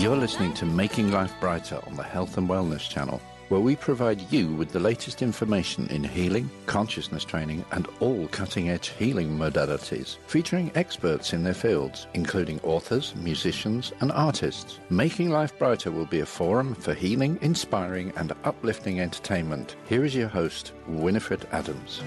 You're listening to Making Life Brighter on the Health and Wellness Channel, where we provide you with the latest information in healing, consciousness training, and all cutting edge healing modalities, featuring experts in their fields, including authors, musicians, and artists. Making Life Brighter will be a forum for healing, inspiring, and uplifting entertainment. Here is your host, Winifred Adams.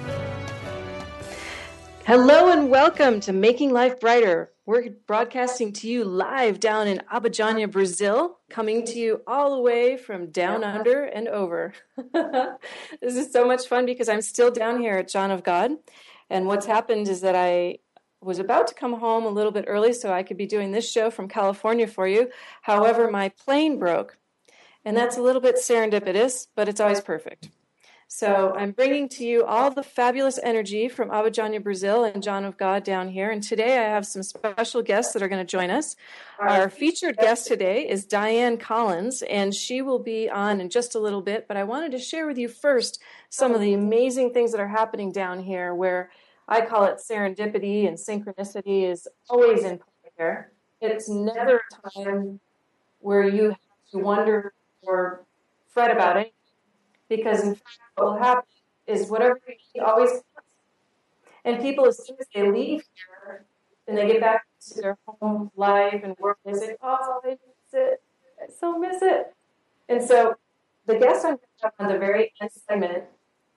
Hello and welcome to Making Life Brighter. We're broadcasting to you live down in Abadiânia, Brazil, coming to you all the way from down under and over. this is so much fun because I'm still down here at John of God. And what's happened is that I was about to come home a little bit early so I could be doing this show from California for you. However, my plane broke. And that's a little bit serendipitous, but it's always perfect. So I'm bringing to you all the fabulous energy from Abadiânia, Brazil, and John of God down here. And today I have some special guests that are going to join us. Our featured guest today is Dianne Collins, and she will be on in just a little bit. But I wanted to share with you first some of the amazing things that are happening down here, where I call it serendipity and synchronicity is always in play here. It's never a time where you have to wonder or fret about it because in fact what will happen is whatever he always comes. And people, as soon as they leave here and they get back to their home life and work, they say, Oh, I miss it. I so miss it. And so the guest I'm on the very end segment,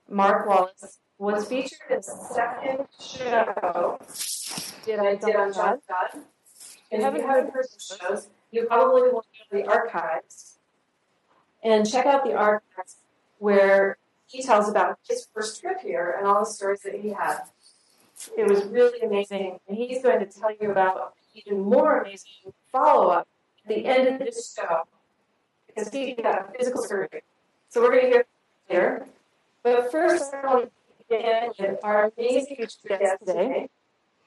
Mark Wallace, was featured in the second show did I did on John God. And if you haven't heard the shows, you probably want to go to the archives and check out the archives where he tells about his first trip here and all the stories that he had. It was really amazing. And he's going to tell you about even more amazing follow up at the end of this show because he got a physical surgery. So we're going to hear later. But first, I want to begin with our amazing guest today,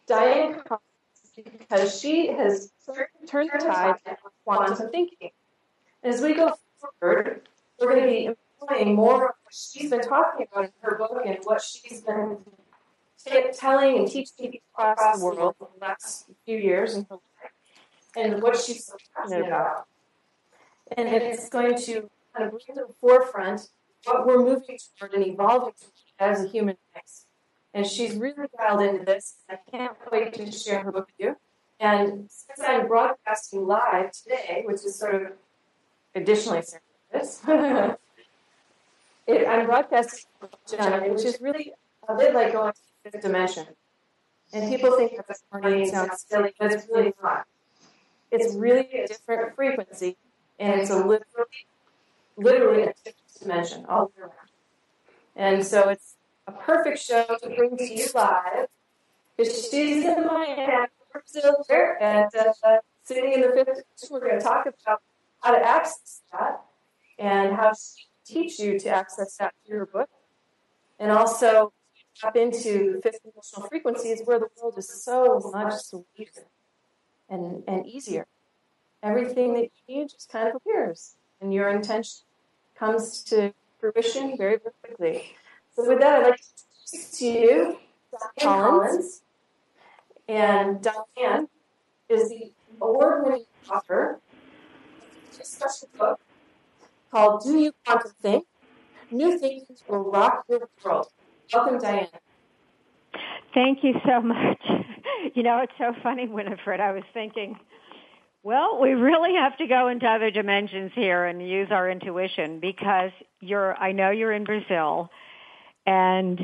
Dianne Collins, because she has turned the tide on quantum thinking. As we go forward, we're going to be more of what she's been talking about in her book and what she's been t- telling and teaching people across the world for the last few years in life, and what she's passionate about. And it's going to kind of bring to the forefront what we're moving toward and evolving as a human race. And she's really dialed into this. I can't wait to share her book with you. And since I'm broadcasting live today, which is sort of additionally serendipitous, it, I'm broadcasting, which is really a bit like going to fifth dimension. And people think that this morning sounds silly, but it's really not. It's really a different frequency, and it's a literally, literally a different dimension all around. And so it's a perfect show to bring to you live. She's in Miami, Brazil, and uh, sitting in the fifth. We're going to talk about how to access that and how she teach you to access that through your book. And also tap into fifth dimensional frequencies where the world is so much sweeter and, and easier. Everything that you need just kind of appears, and your intention comes to fruition very, very quickly. So, with that, I'd like to introduce to you Collins. And Dianne is the award winning author of a special book called Do You Quantum Think? New Thinkings Will Rock Your World. Welcome, Dianne. Thank you so much. You know, it's so funny, Winifred. I was thinking, well, we really have to go into other dimensions here and use our intuition because you're, I know you're in Brazil and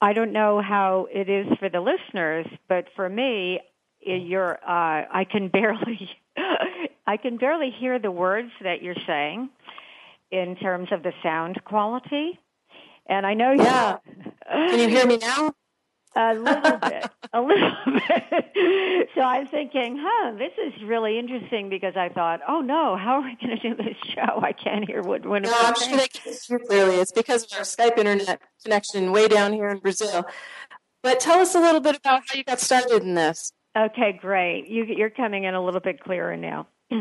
I don't know how it is for the listeners, but for me, you're, uh, I can barely, I can barely hear the words that you're saying in terms of the sound quality. And I know yeah. Can you hear me now? A little bit, a little bit. So I'm thinking, huh, this is really interesting because I thought, oh no, how are we going to do this show? I can't hear what what. No, I'm sure they can hear clearly. It's because of our Skype internet connection way down here in Brazil. But tell us a little bit about how you got started in this. Okay, great. You, you're coming in a little bit clearer now.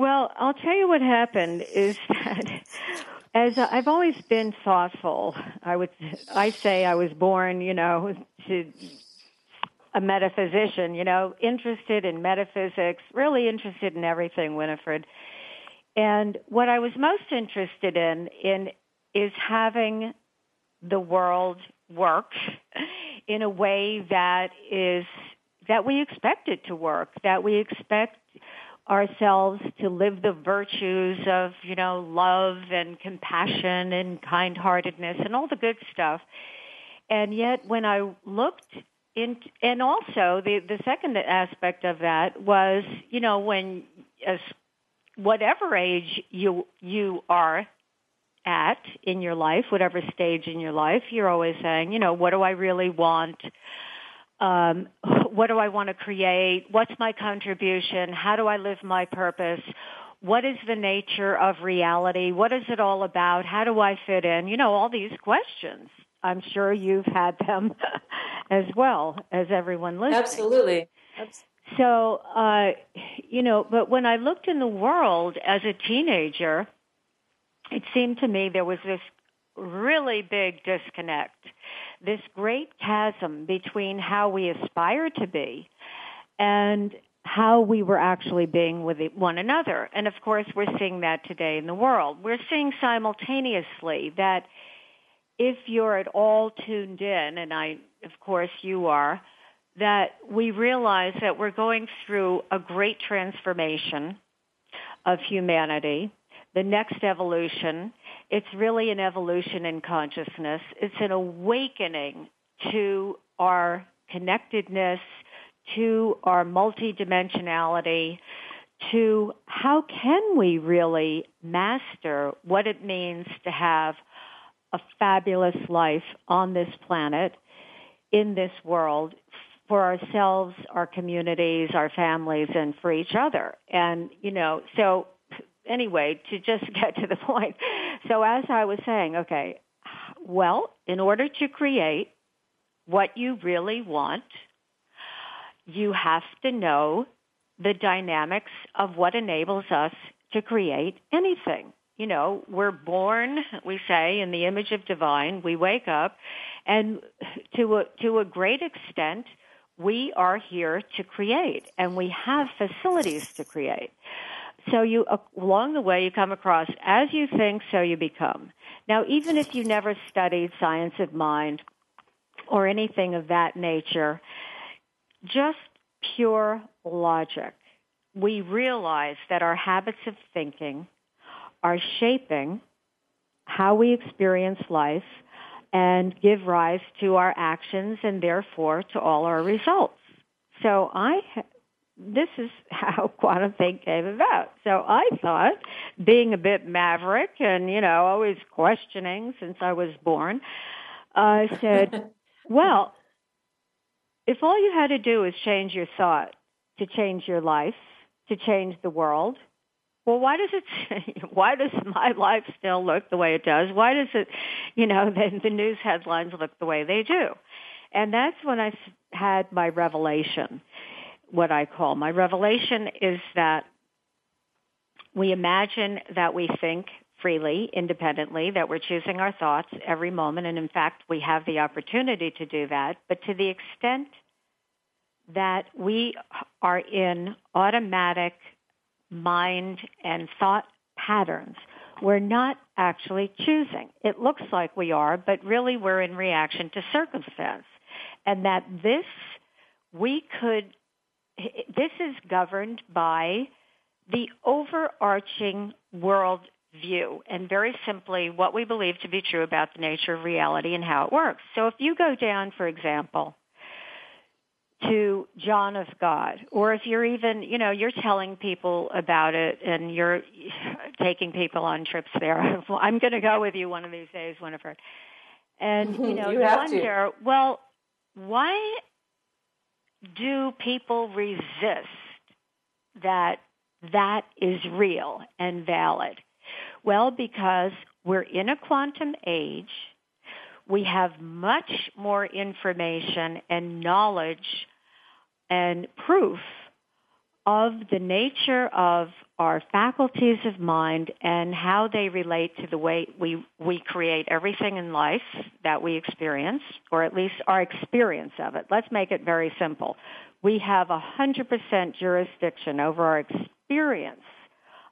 well, I'll tell you what happened is that as I've always been thoughtful, I would I say I was born, you know, to a metaphysician, you know, interested in metaphysics, really interested in everything, Winifred. And what I was most interested in in is having the world work in a way that is that we expect it to work, that we expect ourselves to live the virtues of, you know, love and compassion and kind-heartedness and all the good stuff. And yet when I looked in, and also the, the second aspect of that was, you know, when as whatever age you, you are at in your life, whatever stage in your life, you're always saying, you know, what do I really want? um, what do I want to create? What's my contribution? How do I live my purpose? What is the nature of reality? What is it all about? How do I fit in? You know, all these questions. I'm sure you've had them as well as everyone listening. Absolutely. So, uh, you know, but when I looked in the world as a teenager, it seemed to me there was this really big disconnect this great chasm between how we aspire to be and how we were actually being with one another. And of course, we're seeing that today in the world. We're seeing simultaneously that if you're at all tuned in, and I, of course, you are, that we realize that we're going through a great transformation of humanity, the next evolution, it's really an evolution in consciousness. It's an awakening to our connectedness, to our multidimensionality, to how can we really master what it means to have a fabulous life on this planet, in this world, for ourselves, our communities, our families, and for each other. And, you know, so anyway, to just get to the point. So as I was saying, okay, well, in order to create what you really want, you have to know the dynamics of what enables us to create anything. You know, we're born, we say, in the image of divine. We wake up, and to a, to a great extent, we are here to create, and we have facilities to create. So you, along the way, you come across, as you think, so you become. Now, even if you never studied science of mind or anything of that nature, just pure logic, we realize that our habits of thinking are shaping how we experience life and give rise to our actions and therefore to all our results. So I this is how quantum think came about. So I thought, being a bit maverick and, you know, always questioning since I was born, I said, well, if all you had to do is change your thought to change your life, to change the world, well, why does it, why does my life still look the way it does? Why does it, you know, the, the news headlines look the way they do? And that's when I had my revelation what I call. My revelation is that we imagine that we think freely, independently, that we're choosing our thoughts every moment, and in fact, we have the opportunity to do that. But to the extent that we are in automatic mind and thought patterns, we're not actually choosing. It looks like we are, but really we're in reaction to circumstance. And that this, we could this is governed by the overarching world view and very simply what we believe to be true about the nature of reality and how it works. So if you go down, for example, to John of God, or if you're even, you know, you're telling people about it and you're taking people on trips there. I'm going to go with you one of these days, Winifred. And you know, you, you wonder, to. well, why do people resist that that is real and valid? Well, because we're in a quantum age. We have much more information and knowledge and proof of the nature of our faculties of mind and how they relate to the way we, we create everything in life that we experience, or at least our experience of it. Let's make it very simple. We have 100% jurisdiction over our experience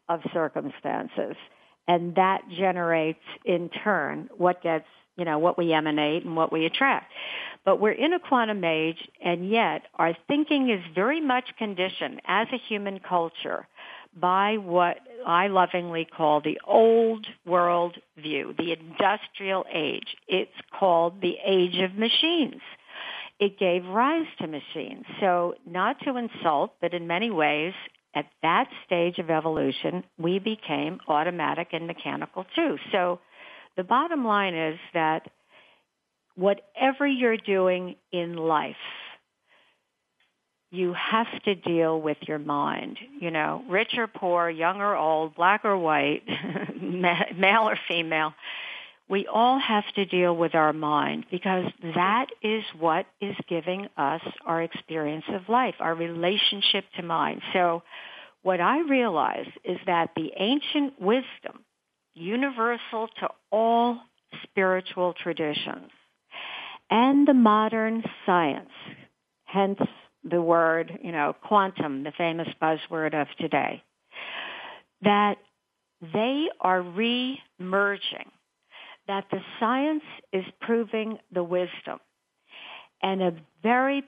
of circumstances, and that generates in turn what gets, you know, what we emanate and what we attract. But we're in a quantum age, and yet our thinking is very much conditioned as a human culture by what I lovingly call the old world view, the industrial age. It's called the age of machines. It gave rise to machines. So not to insult, but in many ways, at that stage of evolution, we became automatic and mechanical too. So the bottom line is that whatever you're doing in life, you have to deal with your mind. You know, rich or poor, young or old, black or white, male or female. We all have to deal with our mind because that is what is giving us our experience of life, our relationship to mind. So what I realize is that the ancient wisdom, universal to all spiritual traditions, and the modern science, hence the word, you know, quantum, the famous buzzword of today, that they are re-merging, that the science is proving the wisdom. And a very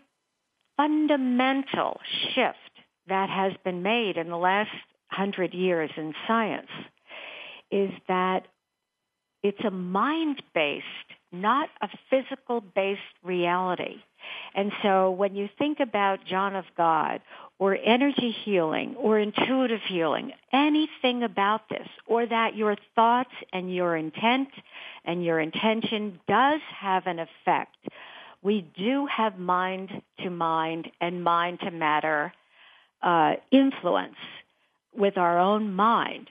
fundamental shift that has been made in the last hundred years in science is that it's a mind-based, not a physical-based reality. And so when you think about John of God or energy healing or intuitive healing, anything about this, or that your thoughts and your intent and your intention does have an effect, we do have mind to mind and mind to matter uh, influence with our own mind.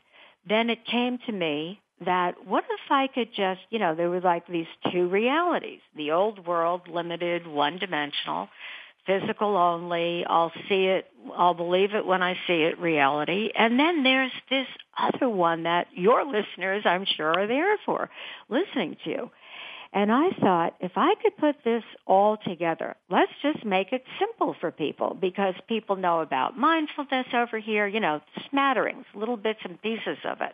Then it came to me that what if I could just, you know, there were like these two realities, the old world, limited, one-dimensional, physical only, I'll see it, I'll believe it when I see it reality. And then there's this other one that your listeners, I'm sure, are there for, listening to. And I thought, if I could put this all together, let's just make it simple for people because people know about mindfulness over here, you know, smatterings, little bits and pieces of it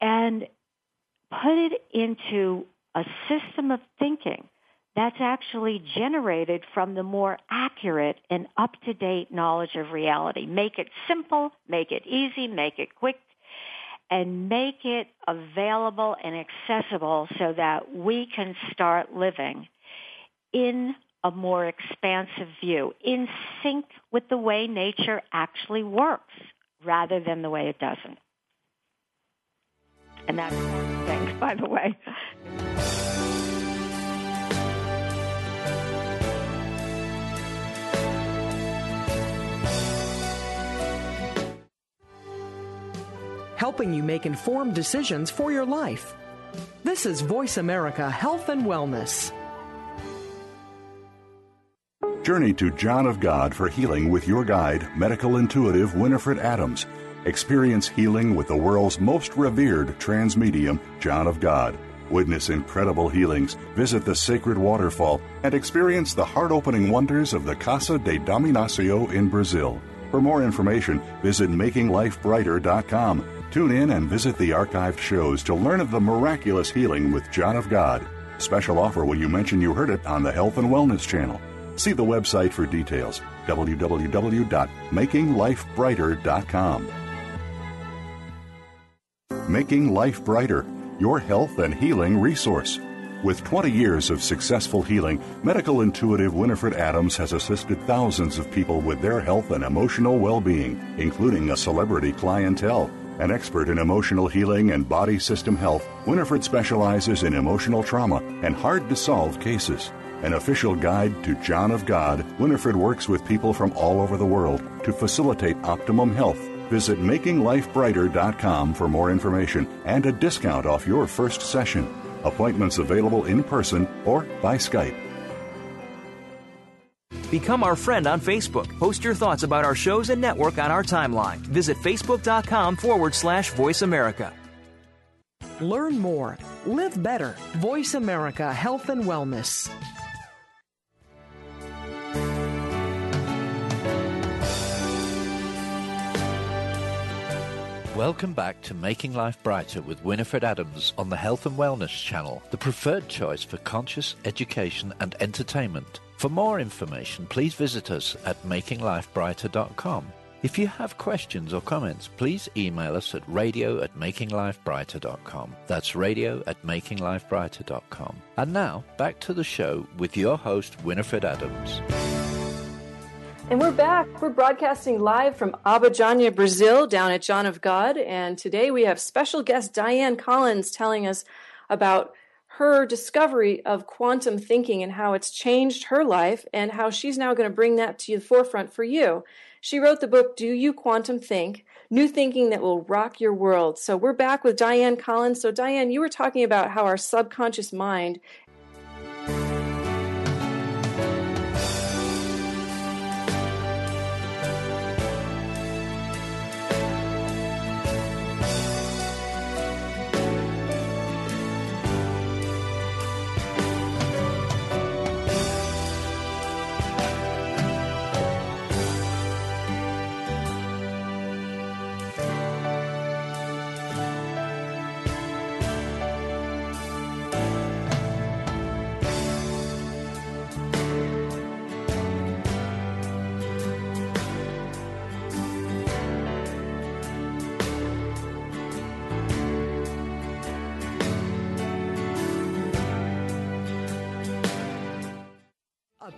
and put it into a system of thinking that's actually generated from the more accurate and up-to-date knowledge of reality. Make it simple, make it easy, make it quick, and make it available and accessible so that we can start living in a more expansive view, in sync with the way nature actually works rather than the way it doesn't. And that's thanks, by the way. Helping you make informed decisions for your life. This is Voice America Health and Wellness. Journey to John of God for healing with your guide, medical intuitive Winifred Adams Experience healing with the world's most revered transmedium, John of God. Witness incredible healings, visit the sacred waterfall, and experience the heart opening wonders of the Casa de Dom Inácio in Brazil. For more information, visit makinglifebrighter.com. Tune in and visit the archived shows to learn of the miraculous healing with John of God. Special offer when you mention you heard it on the Health and Wellness channel. See the website for details www.makinglifebrighter.com. Making Life Brighter, your health and healing resource. With 20 years of successful healing, medical intuitive Winifred Adams has assisted thousands of people with their health and emotional well being, including a celebrity clientele. An expert in emotional healing and body system health, Winifred specializes in emotional trauma and hard to solve cases. An official guide to John of God, Winifred works with people from all over the world to facilitate optimum health. Visit makinglifebrighter.com for more information and a discount off your first session. Appointments available in person or by Skype. Become our friend on Facebook. Post your thoughts about our shows and network on our timeline. Visit facebook.com forward slash voice America. Learn more. Live better. Voice America Health and Wellness. Welcome back to Making Life Brighter with Winifred Adams on the Health and Wellness channel, the preferred choice for conscious education and entertainment. For more information, please visit us at makinglifebrighter.com. If you have questions or comments, please email us at radio at makinglifebrighter.com. That's radio at makinglifebrighter.com. And now, back to the show with your host, Winifred Adams. And we're back. We're broadcasting live from Abadiânia, Brazil, down at John of God. And today we have special guest Dianne Collins telling us about her discovery of quantum thinking and how it's changed her life and how she's now going to bring that to the forefront for you. She wrote the book, Do You Quantum Think? New Thinking That Will Rock Your World. So we're back with Dianne Collins. So, Dianne, you were talking about how our subconscious mind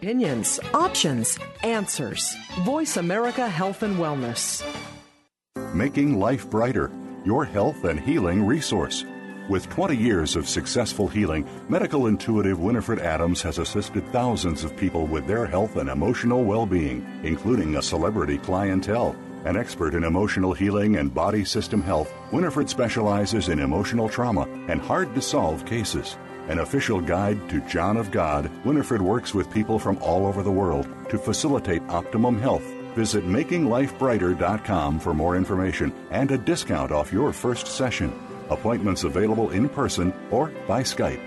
Opinions, options, answers. Voice America Health and Wellness. Making Life Brighter, your health and healing resource. With 20 years of successful healing, medical intuitive Winifred Adams has assisted thousands of people with their health and emotional well being, including a celebrity clientele. An expert in emotional healing and body system health, Winifred specializes in emotional trauma and hard to solve cases. An official guide to John of God, Winifred works with people from all over the world to facilitate optimum health. Visit makinglifebrighter.com for more information and a discount off your first session. Appointments available in person or by Skype.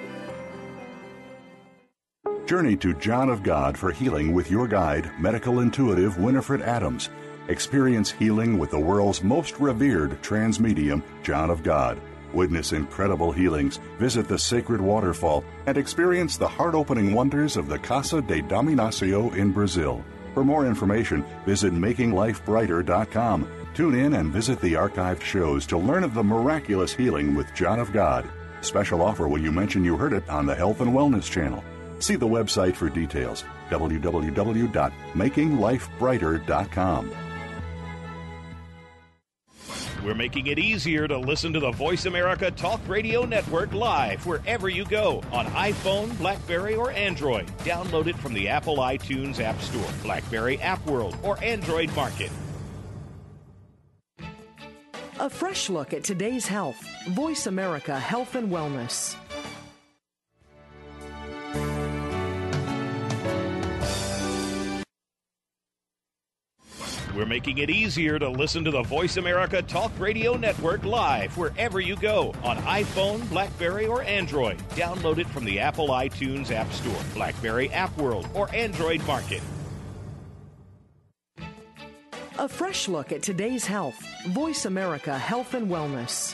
Journey to John of God for healing with your guide, medical intuitive Winifred Adams. Experience healing with the world's most revered trans medium, John of God. Witness incredible healings, visit the sacred waterfall, and experience the heart opening wonders of the Casa de Dom Inácio in Brazil. For more information, visit makinglifebrighter.com. Tune in and visit the archived shows to learn of the miraculous healing with John of God. Special offer when you mention you heard it on the Health and Wellness channel. See the website for details www.makinglifebrighter.com. We're making it easier to listen to the Voice America Talk Radio Network live wherever you go on iPhone, Blackberry, or Android. Download it from the Apple iTunes App Store, Blackberry App World, or Android Market. A fresh look at today's health. Voice America Health and Wellness. We're making it easier to listen to the Voice America Talk Radio Network live wherever you go on iPhone, Blackberry, or Android. Download it from the Apple iTunes App Store, Blackberry App World, or Android Market. A fresh look at today's health. Voice America Health and Wellness.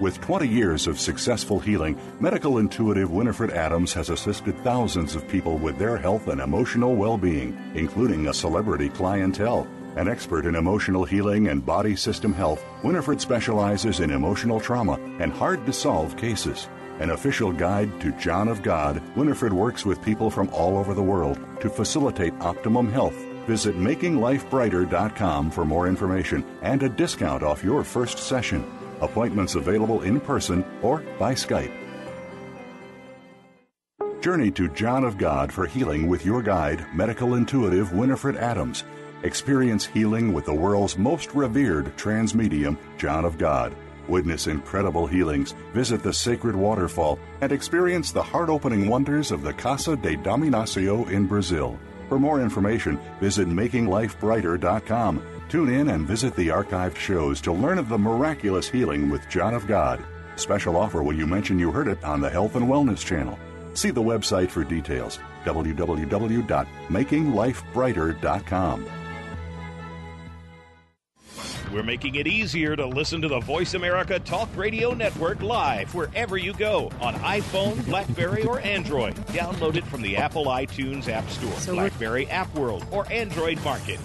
With 20 years of successful healing, medical intuitive Winifred Adams has assisted thousands of people with their health and emotional well being, including a celebrity clientele. An expert in emotional healing and body system health, Winifred specializes in emotional trauma and hard to solve cases. An official guide to John of God, Winifred works with people from all over the world to facilitate optimum health. Visit makinglifebrighter.com for more information and a discount off your first session. Appointments available in person or by Skype. Journey to John of God for healing with your guide, medical intuitive Winifred Adams. Experience healing with the world's most revered trans medium, John of God. Witness incredible healings, visit the sacred waterfall, and experience the heart opening wonders of the Casa de Dom Inácio in Brazil. For more information, visit makinglifebrighter.com. Tune in and visit the archived shows to learn of the miraculous healing with John of God. Special offer when you mention you heard it on the Health and Wellness Channel. See the website for details www.makinglifebrighter.com. We're making it easier to listen to the Voice America Talk Radio Network live wherever you go on iPhone, Blackberry, or Android. Download it from the Apple iTunes App Store, So Blackberry App World, or Android Market.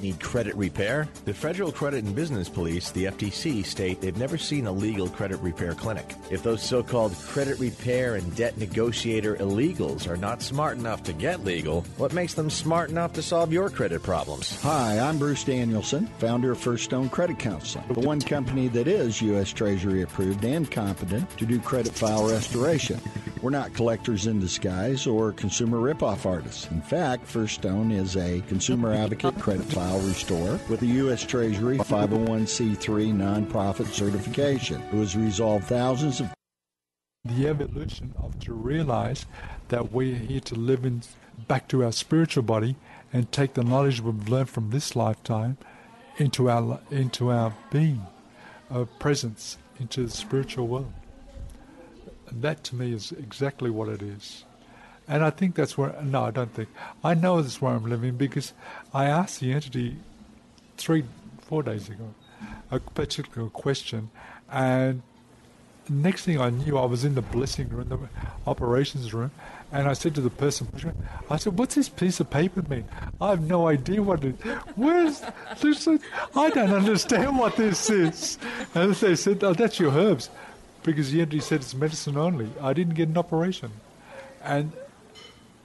Need credit repair? The Federal Credit and Business Police, the FTC, state they've never seen a legal credit repair clinic. If those so called credit repair and debt negotiator illegals are not smart enough to get legal, what makes them smart enough to solve your credit problems? Hi, I'm Bruce Danielson, founder of First Stone Credit Counseling, the one company that is U.S. Treasury approved and competent to do credit file restoration. We're not collectors in disguise or consumer ripoff artists. In fact, First Stone is a consumer advocate credit file restorer with the U.S. Treasury 501c3 nonprofit certification who has resolved thousands of the evolution of to realize that we're here to live in back to our spiritual body and take the knowledge we've learned from this lifetime into our into our being, our presence into the spiritual world. And that to me is exactly what it is. And I think that's where, no, I don't think. I know that's where I'm living because I asked the entity three, four days ago a particular question. And next thing I knew, I was in the blessing room, the operations room, and I said to the person, I said, what's this piece of paper mean? I have no idea what it is. Where's this? I don't understand what this is. And they said, oh, that's your herbs. Because the entity said it's medicine only. I didn't get an operation. And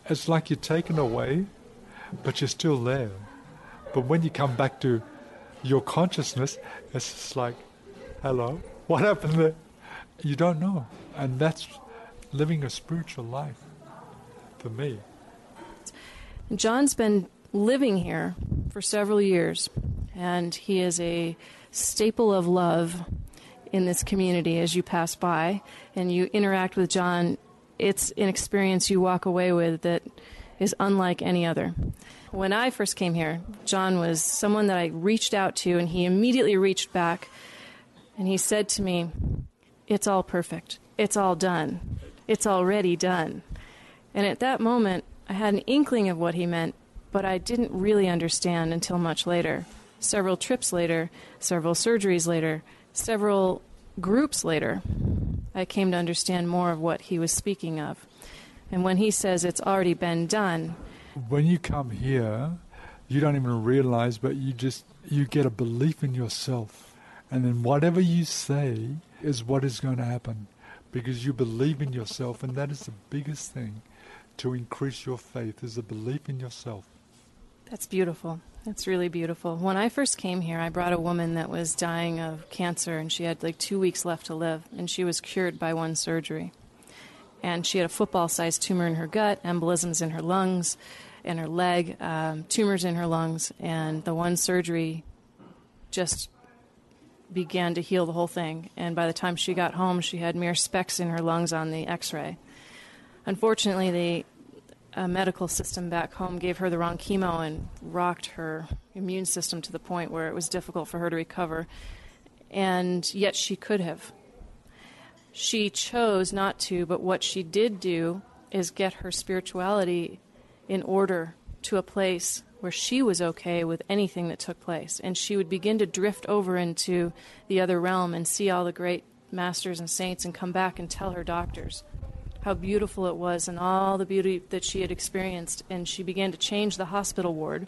it's like you're taken away, but you're still there. But when you come back to your consciousness, it's just like, hello, what happened there? You don't know. And that's living a spiritual life for me. John's been living here for several years, and he is a staple of love in this community as you pass by and you interact with John. It's an experience you walk away with that is unlike any other. When I first came here, John was someone that I reached out to, and he immediately reached back and he said to me, It's all perfect. It's all done. It's already done. And at that moment, I had an inkling of what he meant, but I didn't really understand until much later. Several trips later, several surgeries later, several groups later, I came to understand more of what he was speaking of. And when he says it's already been done, when you come here, you don't even realize, but you just you get a belief in yourself, and then whatever you say is what is going to happen, because you believe in yourself, and that is the biggest thing to increase your faith is a belief in yourself. That's beautiful. That's really beautiful. When I first came here, I brought a woman that was dying of cancer, and she had like two weeks left to live, and she was cured by one surgery. And she had a football sized tumor in her gut, embolisms in her lungs, in her leg, um, tumors in her lungs, and the one surgery just began to heal the whole thing. And by the time she got home, she had mere specks in her lungs on the x ray. Unfortunately, the uh, medical system back home gave her the wrong chemo and rocked her immune system to the point where it was difficult for her to recover. and yet she could have. She chose not to, but what she did do is get her spirituality in order to a place where she was okay with anything that took place. And she would begin to drift over into the other realm and see all the great masters and saints and come back and tell her doctors how beautiful it was and all the beauty that she had experienced. And she began to change the hospital ward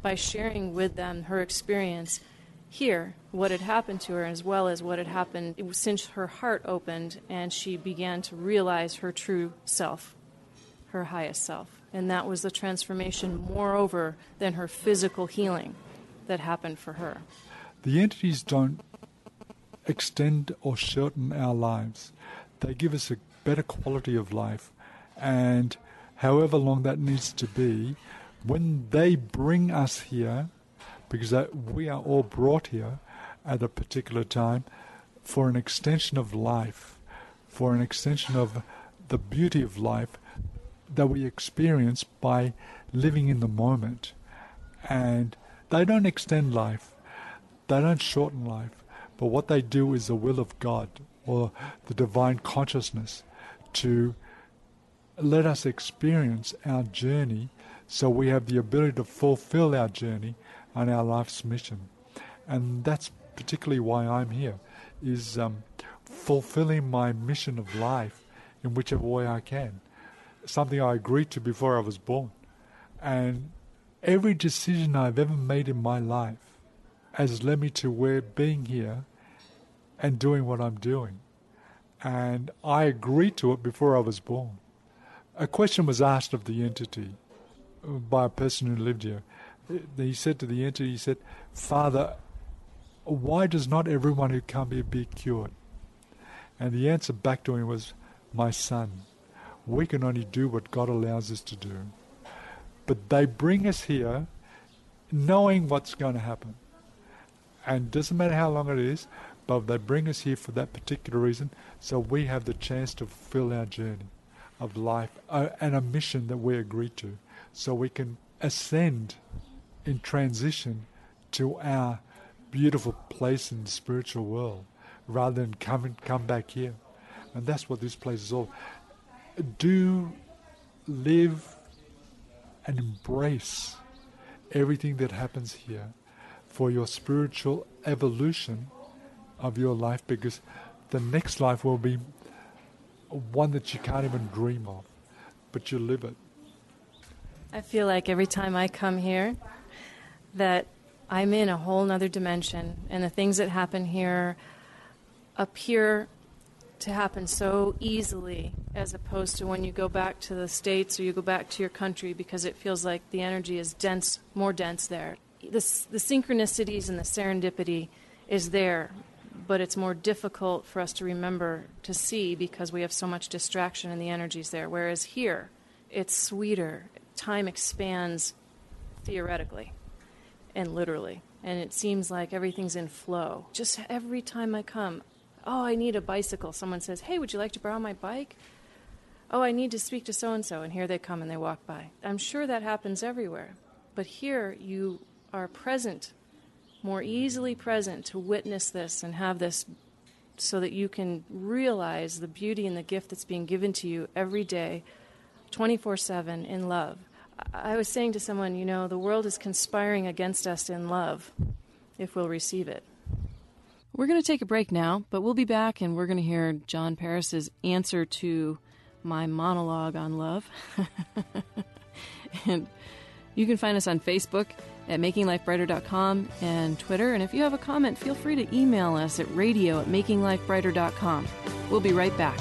by sharing with them her experience here, what had happened to her, as well as what had happened since her heart opened and she began to realize her true self, her highest self. And that was the transformation, moreover, than her physical healing that happened for her. The entities don't extend or shorten our lives, they give us a better quality of life. And however long that needs to be, when they bring us here, because we are all brought here at a particular time for an extension of life, for an extension of the beauty of life that we experience by living in the moment. And they don't extend life, they don't shorten life, but what they do is the will of God or the divine consciousness to let us experience our journey so we have the ability to fulfill our journey and our life's mission. And that's particularly why I'm here, is um, fulfilling my mission of life in whichever way I can. Something I agreed to before I was born. And every decision I've ever made in my life has led me to where being here and doing what I'm doing. And I agreed to it before I was born. A question was asked of the entity uh, by a person who lived here. Uh, he said to the entity, he said, Father, why does not everyone who come here be cured? And the answer back to him was, My son, we can only do what God allows us to do. But they bring us here knowing what's going to happen. And doesn't matter how long it is, but they bring us here for that particular reason, so we have the chance to fulfill our journey of life uh, and a mission that we agreed to, so we can ascend in transition to our beautiful place in the spiritual world rather than come and come back here. And that's what this place is all. Do live and embrace everything that happens here for your spiritual evolution of your life because the next life will be one that you can't even dream of, but you live it. I feel like every time I come here that I'm in a whole nother dimension, and the things that happen here appear to happen so easily as opposed to when you go back to the States or you go back to your country because it feels like the energy is dense, more dense there. The, the synchronicities and the serendipity is there, but it's more difficult for us to remember to see because we have so much distraction and the energies there. Whereas here, it's sweeter. Time expands theoretically and literally. And it seems like everything's in flow. Just every time I come, oh, I need a bicycle. Someone says, hey, would you like to borrow my bike? Oh, I need to speak to so and so. And here they come and they walk by. I'm sure that happens everywhere. But here you are present, more easily present to witness this and have this so that you can realize the beauty and the gift that's being given to you every day, 24 7 in love. I was saying to someone, you know, the world is conspiring against us in love if we'll receive it. We're going to take a break now, but we'll be back and we're going to hear John Paris's answer to my monologue on love. and you can find us on Facebook at makinglifebrighter.com and Twitter. And if you have a comment, feel free to email us at radio at makinglifebrighter.com. We'll be right back.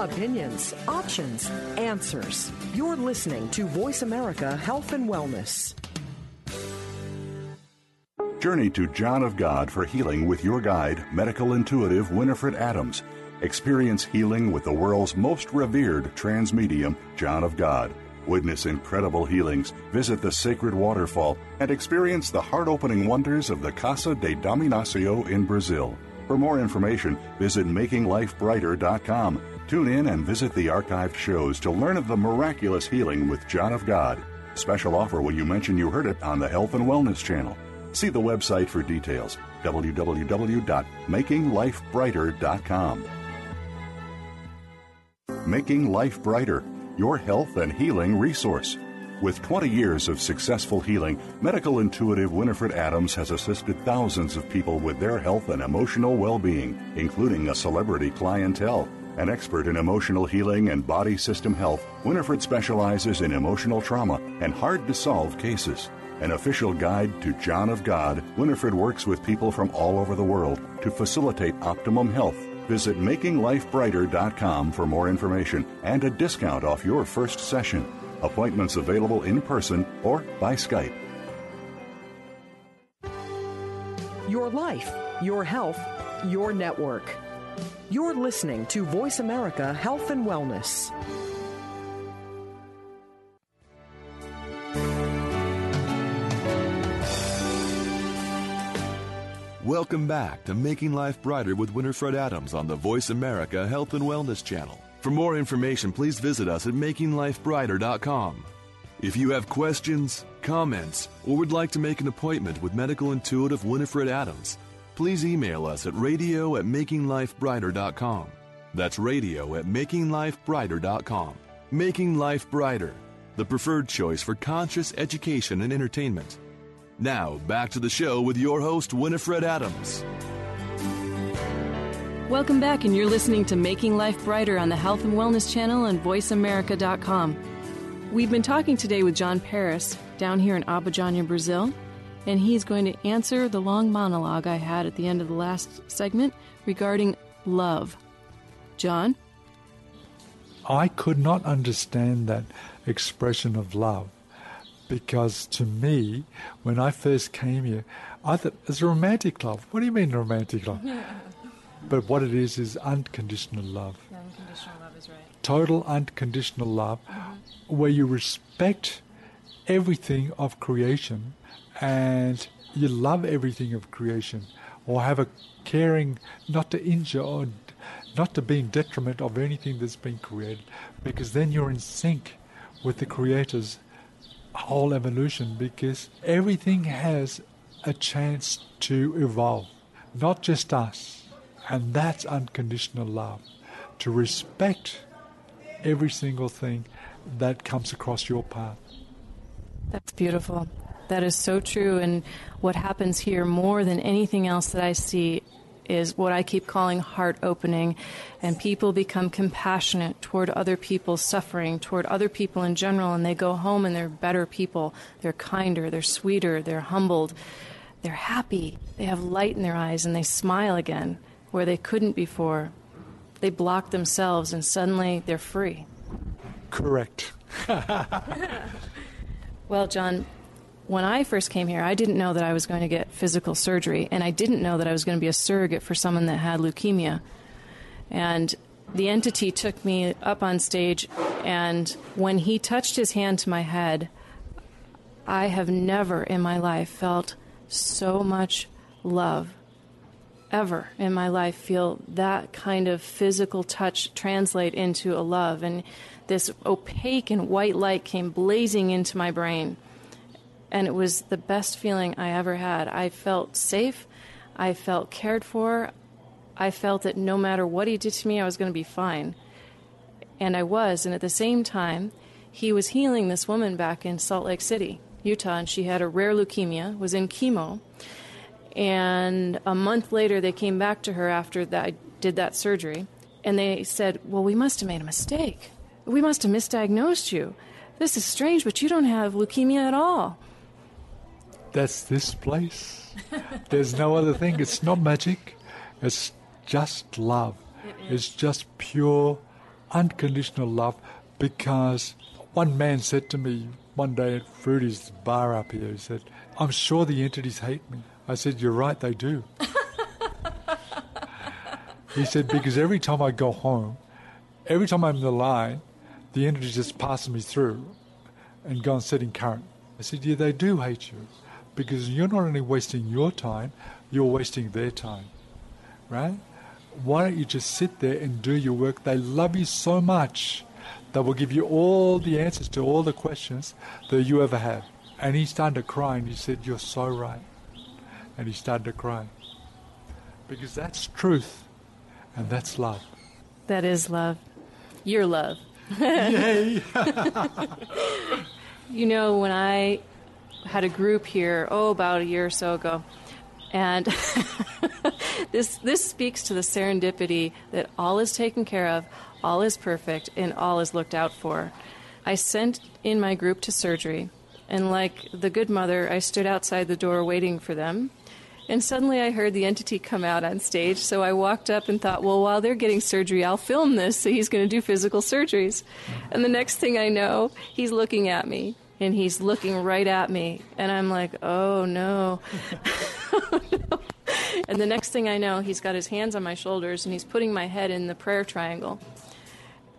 Opinions, options, answers. You're listening to Voice America Health and Wellness. Journey to John of God for healing with your guide, medical intuitive Winifred Adams. Experience healing with the world's most revered trans medium, John of God. Witness incredible healings, visit the sacred waterfall, and experience the heart opening wonders of the Casa de Dom Inácio in Brazil. For more information, visit makinglifebrighter.com Tune in and visit the archived shows to learn of the miraculous healing with John of God. Special offer when you mention you heard it on the Health and Wellness Channel. See the website for details www.makinglifebrighter.com. Making Life Brighter, your health and healing resource. With 20 years of successful healing, medical intuitive Winifred Adams has assisted thousands of people with their health and emotional well being, including a celebrity clientele. An expert in emotional healing and body system health, Winifred specializes in emotional trauma and hard to solve cases. An official guide to John of God, Winifred works with people from all over the world to facilitate optimum health. Visit makinglifebrighter.com for more information and a discount off your first session. Appointments available in person or by Skype. Your life, your health, your network. You're listening to Voice America Health and Wellness. Welcome back to Making Life Brighter with Winifred Adams on the Voice America Health and Wellness Channel. For more information, please visit us at makinglifebrighter.com. If you have questions, comments, or would like to make an appointment with medical intuitive Winifred Adams, please email us at radio at makinglifebrighter.com. That's radio at makinglifebrighter.com. Making Life Brighter, the preferred choice for conscious education and entertainment. Now, back to the show with your host, Winifred Adams. Welcome back, and you're listening to Making Life Brighter on the Health and Wellness Channel and VoiceAmerica.com. We've been talking today with John Paris down here in Abadiânia, Brazil, and he's going to answer the long monologue I had at the end of the last segment regarding love. John? I could not understand that expression of love because to me, when I first came here, I thought it's a romantic love. What do you mean romantic love? but what it is is unconditional love. Unconditional love is right. Total unconditional love, mm-hmm. where you respect everything of creation and you love everything of creation or have a caring not to injure or not to be in detriment of anything that's been created because then you're in sync with the creator's whole evolution because everything has a chance to evolve not just us. And that's unconditional love to respect every single thing that comes across your path. That's beautiful. That is so true. And what happens here more than anything else that I see is what I keep calling heart opening. And people become compassionate toward other people's suffering, toward other people in general. And they go home and they're better people. They're kinder, they're sweeter, they're humbled, they're happy. They have light in their eyes and they smile again where they couldn't before. They block themselves and suddenly they're free. Correct. well, John, when I first came here, I didn't know that I was going to get physical surgery, and I didn't know that I was going to be a surrogate for someone that had leukemia. And the entity took me up on stage, and when he touched his hand to my head, I have never in my life felt so much love. Ever in my life, feel that kind of physical touch translate into a love. And this opaque and white light came blazing into my brain and it was the best feeling I ever had. I felt safe. I felt cared for. I felt that no matter what he did to me, I was going to be fine. And I was. And at the same time, he was healing this woman back in Salt Lake City, Utah, and she had a rare leukemia, was in chemo. And a month later, they came back to her after that I did that surgery, and they said, "Well, we must have made a mistake. We must have misdiagnosed you. This is strange, but you don't have leukemia at all." That's this place. There's no other thing. It's not magic. It's just love. It it's just pure, unconditional love. Because one man said to me one day at Fruity's bar up here, he said, I'm sure the entities hate me. I said, You're right, they do. he said, Because every time I go home, every time I'm in the line, the entities just pass me through and go sit in current. I said, Yeah, they do hate you because you're not only wasting your time, you're wasting their time, right? why don't you just sit there and do your work? They love you so much that will give you all the answers to all the questions that you ever have. And he started to cry and he said, You're so right. And he started to cry. Because that's truth and that's love. That is love. Your love. Yay! you know, when I had a group here, oh, about a year or so ago, and this this speaks to the serendipity that all is taken care of, all is perfect, and all is looked out for. I sent in my group to surgery, and like the good mother, I stood outside the door waiting for them. And suddenly I heard the entity come out on stage, so I walked up and thought, well, while they're getting surgery, I'll film this. So he's going to do physical surgeries. And the next thing I know, he's looking at me and he's looking right at me. And I'm like, oh no. And the next thing I know, he's got his hands on my shoulders and he's putting my head in the prayer triangle.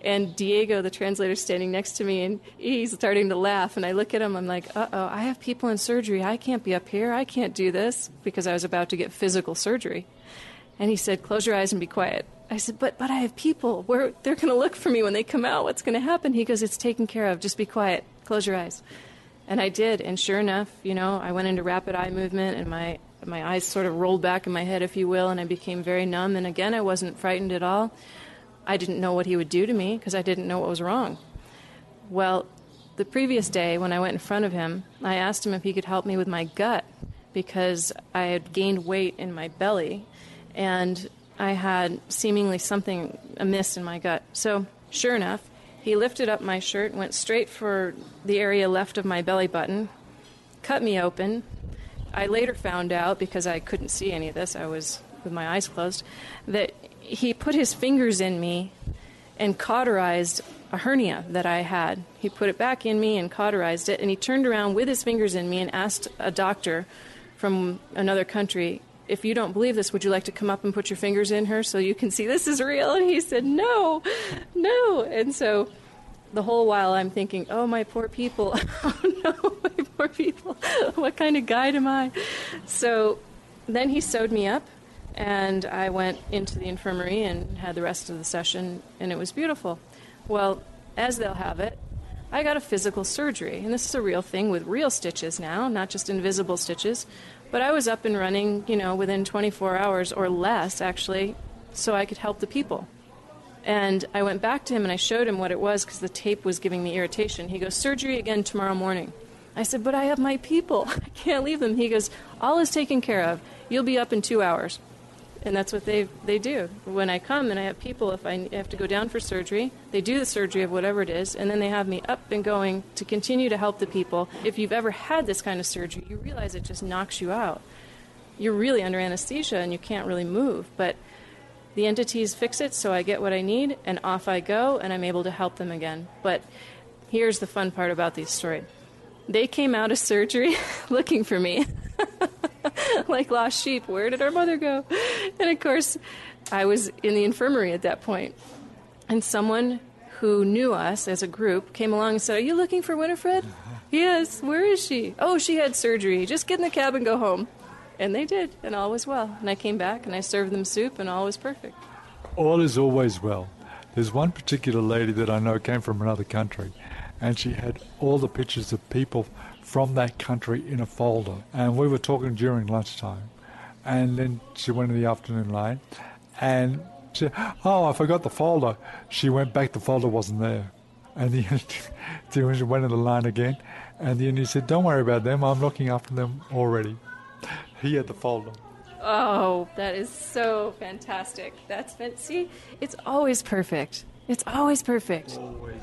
And Diego, the translator, standing next to me, and he's starting to laugh. And I look at him, I'm like, uh oh, I have people in surgery. I can't be up here. I can't do this because I was about to get physical surgery. And he said, Close your eyes and be quiet. I said, But, but I have people. Where they're going to look for me when they come out. What's going to happen? He goes, It's taken care of. Just be quiet. Close your eyes. And I did. And sure enough, you know, I went into rapid eye movement and my my eyes sort of rolled back in my head, if you will, and I became very numb. And again, I wasn't frightened at all. I didn't know what he would do to me because I didn't know what was wrong. Well, the previous day when I went in front of him, I asked him if he could help me with my gut because I had gained weight in my belly and I had seemingly something amiss in my gut. So, sure enough, he lifted up my shirt, went straight for the area left of my belly button, cut me open, I later found out, because I couldn't see any of this, I was with my eyes closed, that he put his fingers in me and cauterized a hernia that I had. He put it back in me and cauterized it, and he turned around with his fingers in me and asked a doctor from another country, if you don't believe this, would you like to come up and put your fingers in her so you can see this is real? And he said, no, no. And so the whole while I'm thinking, oh, my poor people. oh, no, my poor people. what kind of guide am I? So then he sewed me up, and I went into the infirmary and had the rest of the session, and it was beautiful. Well, as they'll have it, I got a physical surgery, and this is a real thing with real stitches now, not just invisible stitches. But I was up and running, you know, within 24 hours or less, actually, so I could help the people. And I went back to him and I showed him what it was because the tape was giving me irritation. He goes, Surgery again tomorrow morning. I said, But I have my people. I can't leave them. He goes, All is taken care of. You'll be up in two hours. And that's what they, they do. When I come and I have people, if I have to go down for surgery, they do the surgery of whatever it is, and then they have me up and going to continue to help the people. If you've ever had this kind of surgery, you realize it just knocks you out. You're really under anesthesia and you can't really move. But the entities fix it so I get what I need, and off I go, and I'm able to help them again. But here's the fun part about this story they came out of surgery looking for me. like lost sheep. Where did our mother go? And of course, I was in the infirmary at that point. And someone who knew us as a group came along and said, Are you looking for Winifred? yes, where is she? Oh, she had surgery. Just get in the cab and go home. And they did, and all was well. And I came back and I served them soup, and all was perfect. All is always well. There's one particular lady that I know came from another country, and she had all the pictures of people from that country in a folder. And we were talking during lunchtime, and then she went in the afternoon line, and she, oh, I forgot the folder. She went back, the folder wasn't there. And then she went in the line again, and then he said, Don't worry about them, I'm looking after them already. He had the folder. Oh, that is so fantastic. That's been, see, it's always perfect. It's always perfect. Always.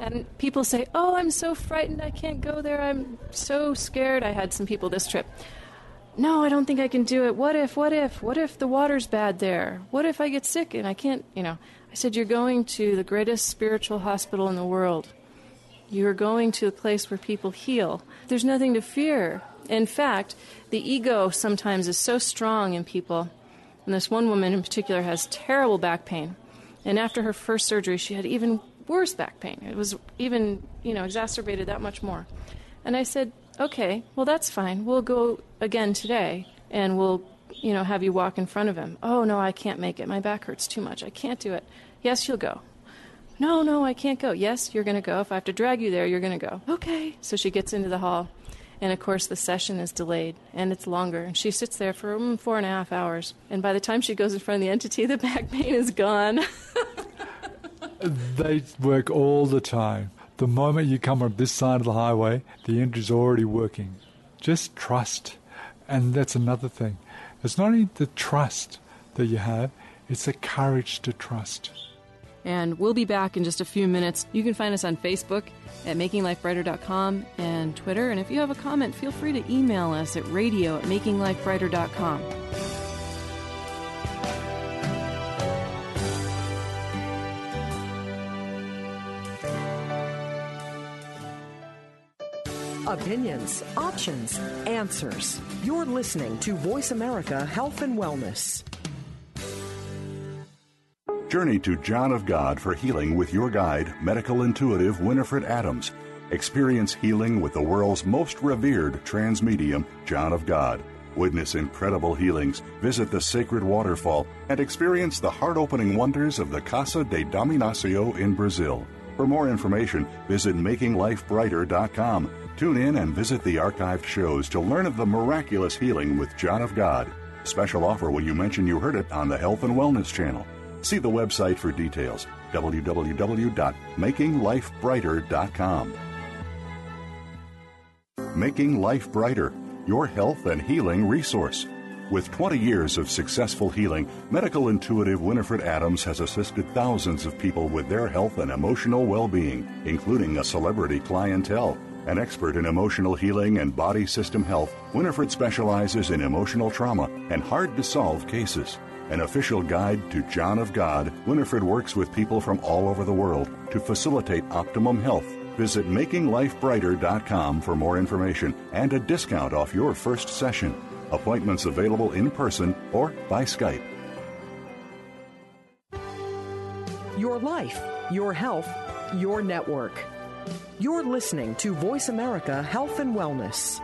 And people say, "Oh, I'm so frightened. I can't go there. I'm so scared." I had some people this trip. No, I don't think I can do it. What if? What if? What if the water's bad there? What if I get sick and I can't, you know? I said, "You're going to the greatest spiritual hospital in the world. You're going to a place where people heal. There's nothing to fear. In fact, the ego sometimes is so strong in people. And this one woman in particular has terrible back pain. And after her first surgery, she had even worse back pain. It was even, you know, exacerbated that much more. And I said, okay, well, that's fine. We'll go again today and we'll you know, have you walk in front of him. Oh, no, I can't make it. My back hurts too much. I can't do it. Yes, you'll go. No, no, I can't go. Yes, you're going to go. If I have to drag you there, you're going to go. Okay. So she gets into the hall. And of course, the session is delayed and it's longer. And she sits there for mm, four and a half hours. And by the time she goes in front of the entity, the back pain is gone. they work all the time. The moment you come on this side of the highway, the engine's already working. Just trust. And that's another thing. It's not only the trust that you have, it's the courage to trust. And we'll be back in just a few minutes. You can find us on Facebook at makinglifebrighter.com and Twitter. And if you have a comment, feel free to email us at radio at makinglifebrighter.com. Opinions, options, answers. You're listening to Voice America Health and Wellness. Journey to John of God for healing with your guide, medical intuitive Winifred Adams. Experience healing with the world's most revered trance medium, John of God. Witness incredible healings, visit the sacred waterfall, and experience the heart opening wonders of the Casa de Dom Inácio in Brazil. For more information, visit makinglifebrighter.com. Tune in and visit the archived shows to learn of the miraculous healing with John of God. Special offer when you mention you heard it on the Health and Wellness channel. See the website for details www.makinglifebrighter.com. Making Life Brighter, your health and healing resource. With 20 years of successful healing, medical intuitive Winifred Adams has assisted thousands of people with their health and emotional well being, including a celebrity clientele. An expert in emotional healing and body system health, Winifred specializes in emotional trauma and hard to solve cases. An official guide to John of God, Winifred works with people from all over the world to facilitate optimum health. Visit makinglifebrighter.com for more information and a discount off your first session. Appointments available in person or by Skype. Your life, your health, your network. You're listening to Voice America Health and Wellness.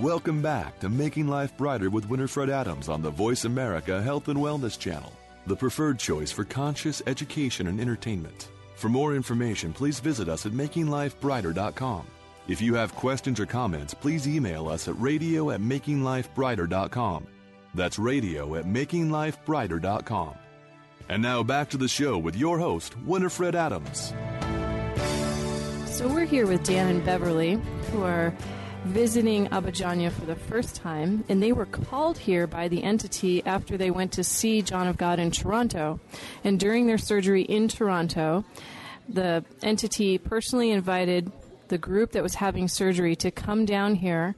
Welcome back to Making Life Brighter with Winifred Adams on the Voice America Health and Wellness Channel, the preferred choice for conscious education and entertainment. For more information, please visit us at makinglifebrighter.com. If you have questions or comments, please email us at radio at makinglifebrighter.com. That's radio at makinglifebrighter.com. And now back to the show with your host, Winifred Adams. So we're here with Dan and Beverly, who are visiting Abadiânia for the first time, and they were called here by the entity after they went to see John of God in Toronto. And during their surgery in Toronto, the entity personally invited the group that was having surgery to come down here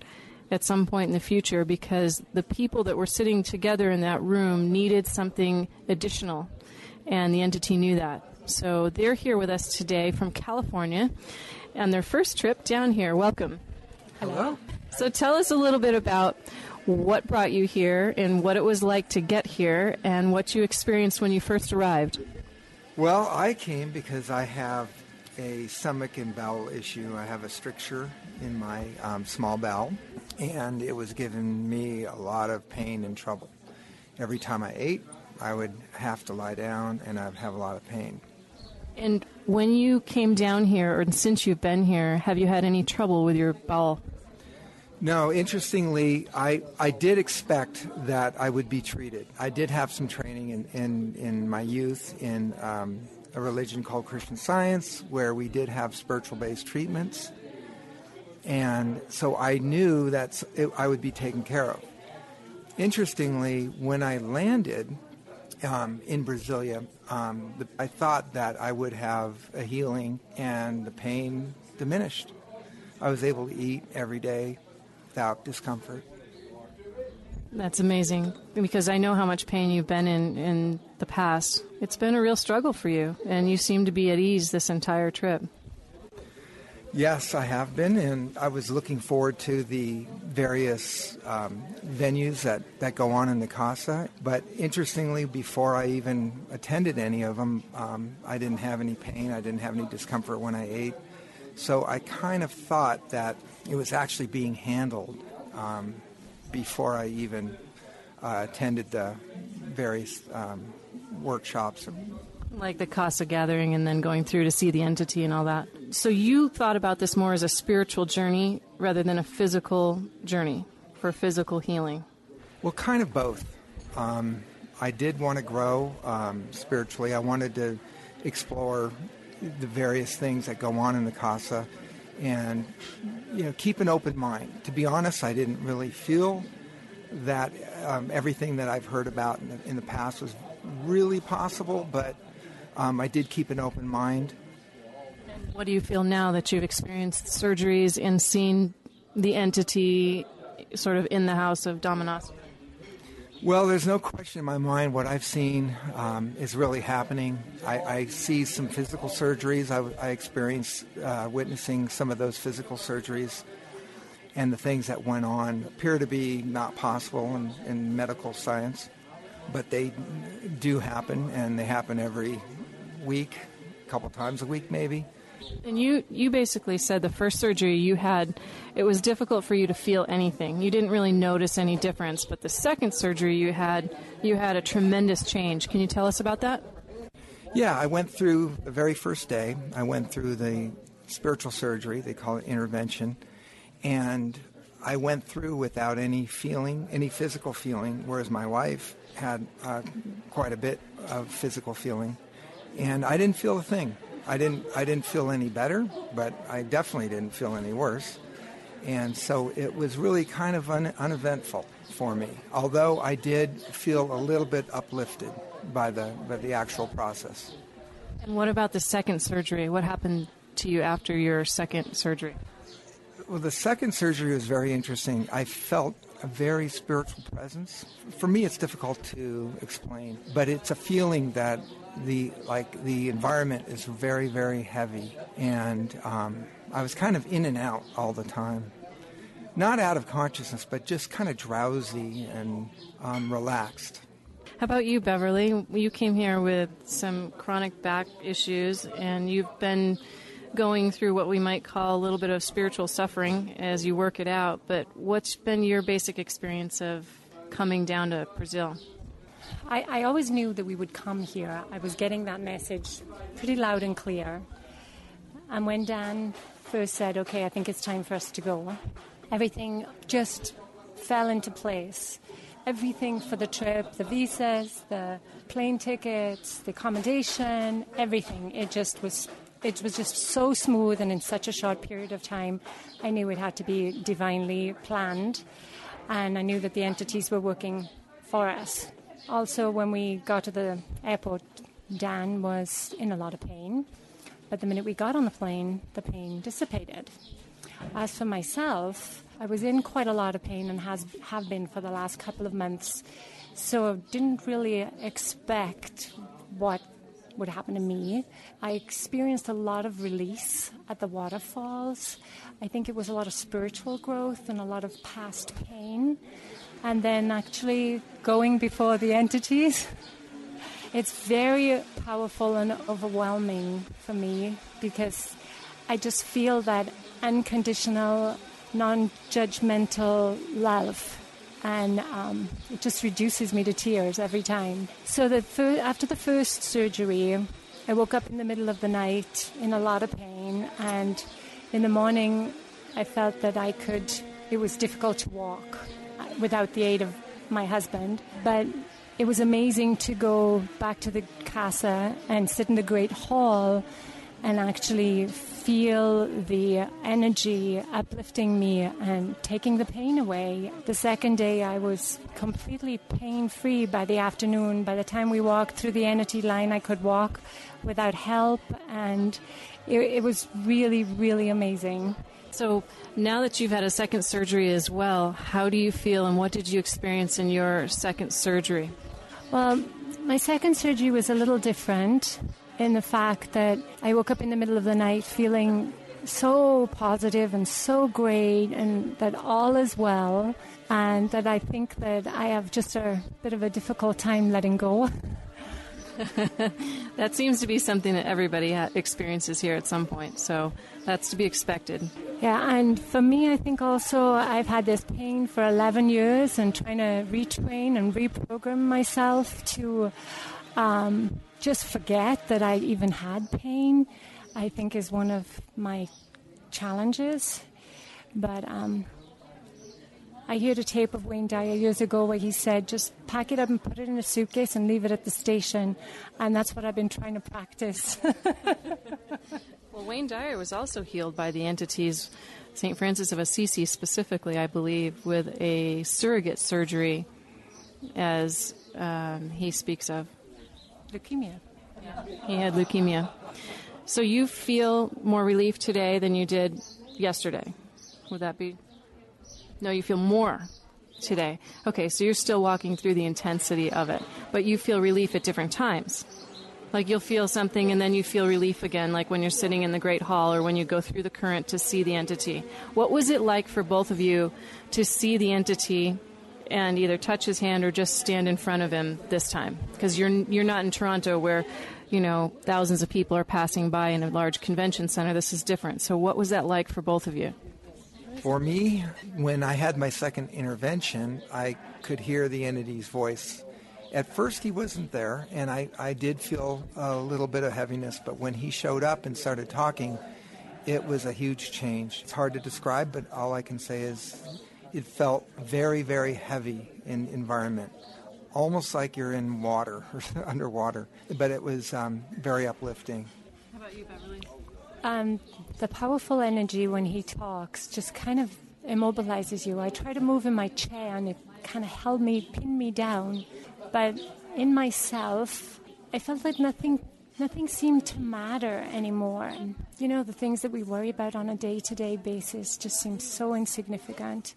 at some point in the future because the people that were sitting together in that room needed something additional, and the entity knew that. So they're here with us today from California on their first trip down here. Welcome. Hello. So tell us a little bit about what brought you here and what it was like to get here and what you experienced when you first arrived. Well, I came because I have a stomach and bowel issue. I have a stricture in my um, small bowel, and it was giving me a lot of pain and trouble. Every time I ate, I would have to lie down and I'd have a lot of pain. And when you came down here, or since you've been here, have you had any trouble with your bowel? No, interestingly, I, I did expect that I would be treated. I did have some training in, in, in my youth in um, a religion called Christian Science, where we did have spiritual based treatments. And so I knew that it, I would be taken care of. Interestingly, when I landed um, in Brasilia, um, the, I thought that I would have a healing and the pain diminished. I was able to eat every day without discomfort. That's amazing because I know how much pain you've been in in the past. It's been a real struggle for you, and you seem to be at ease this entire trip. Yes, I have been, and I was looking forward to the various um, venues that, that go on in the Casa. But interestingly, before I even attended any of them, um, I didn't have any pain, I didn't have any discomfort when I ate. So I kind of thought that it was actually being handled um, before I even uh, attended the various um, workshops like the Casa gathering and then going through to see the entity and all that. So you thought about this more as a spiritual journey rather than a physical journey for physical healing? Well, kind of both. Um, I did want to grow um, spiritually. I wanted to explore the various things that go on in the Casa and you know keep an open mind. To be honest, I didn't really feel that um, everything that I've heard about in the, in the past was really possible, but um, I did keep an open mind. What do you feel now that you've experienced surgeries and seen the entity sort of in the house of Dom Inácio? Well, there's no question in my mind what I've seen um, is really happening. I, I, see some physical surgeries. I, I experienced uh, witnessing some of those physical surgeries, and the things that went on appear to be not possible in, in medical science, but they do happen, and they happen every week, a couple times a week maybe. And you, you basically said the first surgery you had, it was difficult for you to feel anything. You didn't really notice any difference. But the second surgery you had, you had a tremendous change. Can you tell us about that? Yeah, I went through the very first day. I went through the spiritual surgery. They call it intervention, and I went through without any feeling, any physical feeling, whereas my wife had uh, quite a bit of physical feeling and I didn't feel a thing. I didn't I didn't feel any better, but I definitely didn't feel any worse. And so it was really kind of un, uneventful for me. Although I did feel a little bit uplifted by the by the actual process. And what about the second surgery? What happened to you after your second surgery? Well, the second surgery was very interesting. I felt a very spiritual presence. For me, it's difficult to explain, but it's a feeling that the like the environment is very very heavy, and um, I was kind of in and out all the time, not out of consciousness, but just kind of drowsy and um, relaxed. How about you, Beverly? You came here with some chronic back issues, and you've been going through what we might call a little bit of spiritual suffering as you work it out. But what's been your basic experience of coming down to Brazil? I, I always knew that we would come here. I was getting that message pretty loud and clear. And when Dan first said, okay, I think it's time for us to go, everything just fell into place. Everything for the trip, the visas, the plane tickets, the accommodation, everything. It just was it was just so smooth and in such a short period of time. I knew it had to be divinely planned, and I knew that the entities were working for us. Also, when we got to the airport, Dan was in a lot of pain, but the minute we got on the plane, the pain dissipated. As for myself, I was in quite a lot of pain and has have been for the last couple of months, so I didn't really expect what would happen to me. I experienced a lot of release at the waterfalls. I think it was a lot of spiritual growth and a lot of past pain. And then actually going before the entities. It's very powerful and overwhelming for me because I just feel that unconditional, non judgmental love and um, it just reduces me to tears every time. So the fir- after the first surgery, I woke up in the middle of the night in a lot of pain, and in the morning, I felt that I could. It was difficult to walk without the aid of my husband, but it was amazing to go back to the casa and sit in the great hall and actually feel the energy uplifting me and taking the pain away. The second day, I was completely pain free by the afternoon. By the time we walked through the entity line, I could walk without help, and it, it was really, really amazing. So, now that you've had a second surgery as well, how do you feel and what did you experience in your second surgery? Well, my second surgery was a little different in the fact that I woke up in the middle of the night feeling so positive and so great, and that all is well, and that I think that I have just a bit of a difficult time letting go. that seems to be something that everybody experiences here at some point, so that's to be expected. Yeah, and for me, I think also I've had this pain for 11 years and trying to retrain and reprogram myself to um, just forget that I even had pain, I think is one of my challenges. But um, I heard a tape of Wayne Dyer years ago where he said, just pack it up and put it in a suitcase and leave it at the station. And that's what I've been trying to practice. well, Wayne Dyer was also healed by the entities, St. Francis of Assisi specifically, I believe, with a surrogate surgery, as um, he speaks of. Leukemia. He had leukemia. So you feel more relief today than you did yesterday. Would that be? No, you feel more today. Okay, so you're still walking through the intensity of it, but you feel relief at different times. Like you'll feel something and then you feel relief again, like when you're sitting in the Great Hall or when you go through the current to see the entity. What was it like for both of you to see the entity and either touch his hand or just stand in front of him this time? Because you're, you're not in Toronto where, you know, thousands of people are passing by in a large convention center. This is different. So what was that like for both of you? For me, when I had my second intervention, I could hear the entity's voice. At first, he wasn't there, and I, I did feel a little bit of heaviness, but when he showed up and started talking, it was a huge change. It's hard to describe, but all I can say is it felt very, very heavy in environment, almost like you're in water or underwater, but it was um, very uplifting. How about you, Beverly? Um, the powerful energy when he talks just kind of immobilizes you. I try to move in my chair and it kind of held me, pinned me down. But in myself, I felt like nothing nothing seemed to matter anymore. And, you know, the things that we worry about on a day to day basis just seem so insignificant.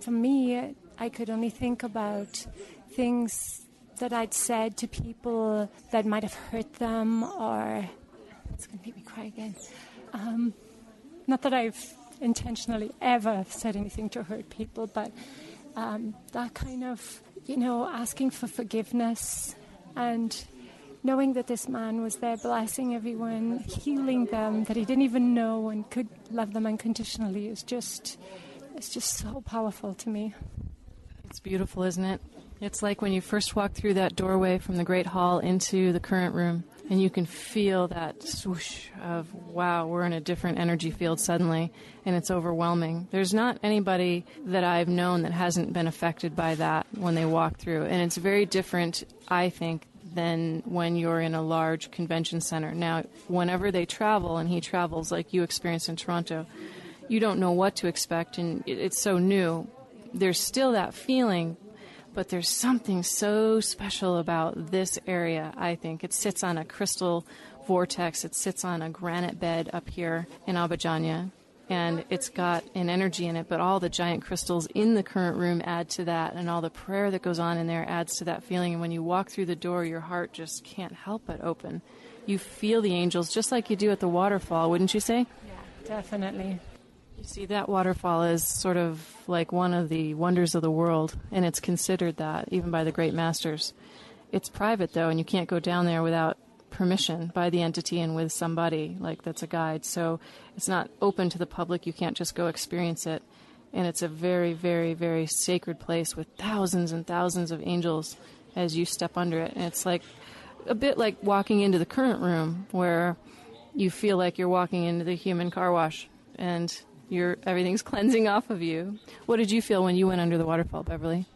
For me, I could only think about things that I'd said to people that might have hurt them or. It's going to make me cry again. Um, not that I've intentionally ever said anything to hurt people, but um, that kind of, you know, asking for forgiveness and knowing that this man was there blessing everyone, healing them, that he didn't even know and could love them unconditionally is just, it's just so powerful to me. It's beautiful, isn't it? It's like when you first walk through that doorway from the Great Hall into the current room and you can feel that swoosh of wow we're in a different energy field suddenly and it's overwhelming. There's not anybody that i've known that hasn't been affected by that when they walk through. And it's very different i think than when you're in a large convention center. Now whenever they travel and he travels like you experienced in toronto you don't know what to expect and it's so new. There's still that feeling but there's something so special about this area, I think. It sits on a crystal vortex, it sits on a granite bed up here in Abadiânia. And it's got an energy in it, but all the giant crystals in the current room add to that, and all the prayer that goes on in there adds to that feeling. And when you walk through the door, your heart just can't help but open. You feel the angels just like you do at the waterfall, wouldn't you say? Yeah, definitely. You see, that waterfall is sort of like one of the wonders of the world, and it's considered that even by the great masters. It's private, though, and you can't go down there without permission by the entity and with somebody, like that's a guide. So it's not open to the public. You can't just go experience it. And it's a very, very, very sacred place with thousands and thousands of angels as you step under it. And it's like a bit like walking into the current room where you feel like you're walking into the human car wash and you're, everything's cleansing off of you. What did you feel when you went under the waterfall, Beverly?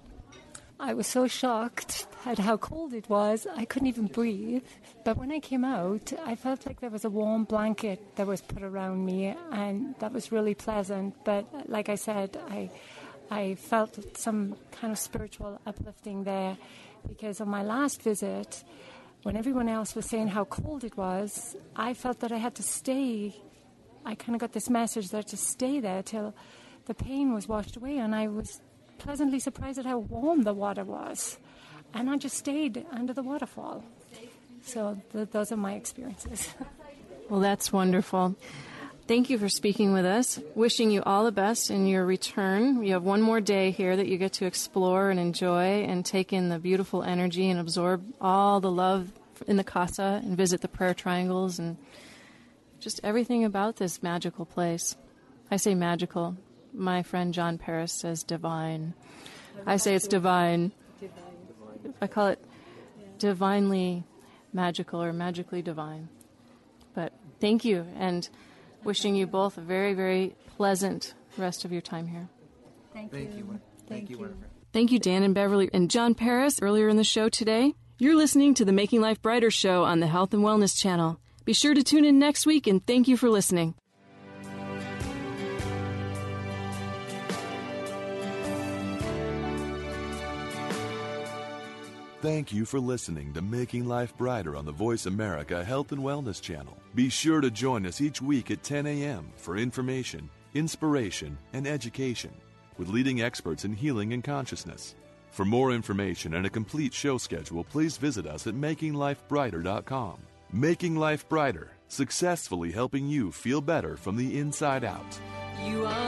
I was so shocked at how cold it was. I couldn't even breathe. But when I came out, I felt like there was a warm blanket that was put around me, and that was really pleasant. But like I said, I, I felt some kind of spiritual uplifting there because on my last visit, when everyone else was saying how cold it was, I felt that I had to stay I kind of got this message that to stay there till the pain was washed away, and I was pleasantly surprised at how warm the water was. And I just stayed under the waterfall. So th- those are my experiences. well, that's wonderful. thank you for speaking with us. Wishing you all the best in your return. You have one more day here that you get to explore and enjoy and take in the beautiful energy and absorb all the love in the casa and visit the prayer triangles and just everything about this magical place. I say magical. My friend John Paris says divine. I say it's divine. I call it divinely magical or magically divine. But thank you and wishing you both a very, very pleasant rest of your time here. Thank, Thank you. Thank, Thank you, you. Winifred. Thank you, Dan and Beverly and John Paris earlier in the show today. You're listening to the Making Life Brighter show on the Health and Wellness Channel. Be sure to tune in next week and thank you for listening. Thank you for listening to Making Life Brighter on the Voice America Health and Wellness Channel. Be sure to join us each week at 10 a.m. for information, inspiration, and education with leading experts in healing and consciousness. For more information and a complete show schedule, please visit us at makinglifebrighter.com. Making Life Brighter, successfully helping you feel better from the inside out. You are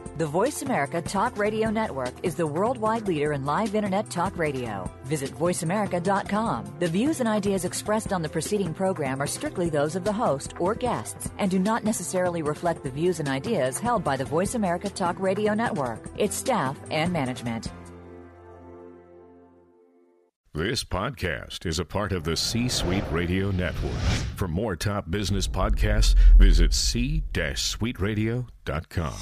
The Voice America Talk Radio Network is the worldwide leader in live internet talk radio. Visit voiceamerica.com. The views and ideas expressed on the preceding program are strictly those of the host or guests and do not necessarily reflect the views and ideas held by the Voice America Talk Radio Network, its staff, and management. This podcast is a part of the C Suite Radio Network. For more top business podcasts, visit c-suiteradio.com.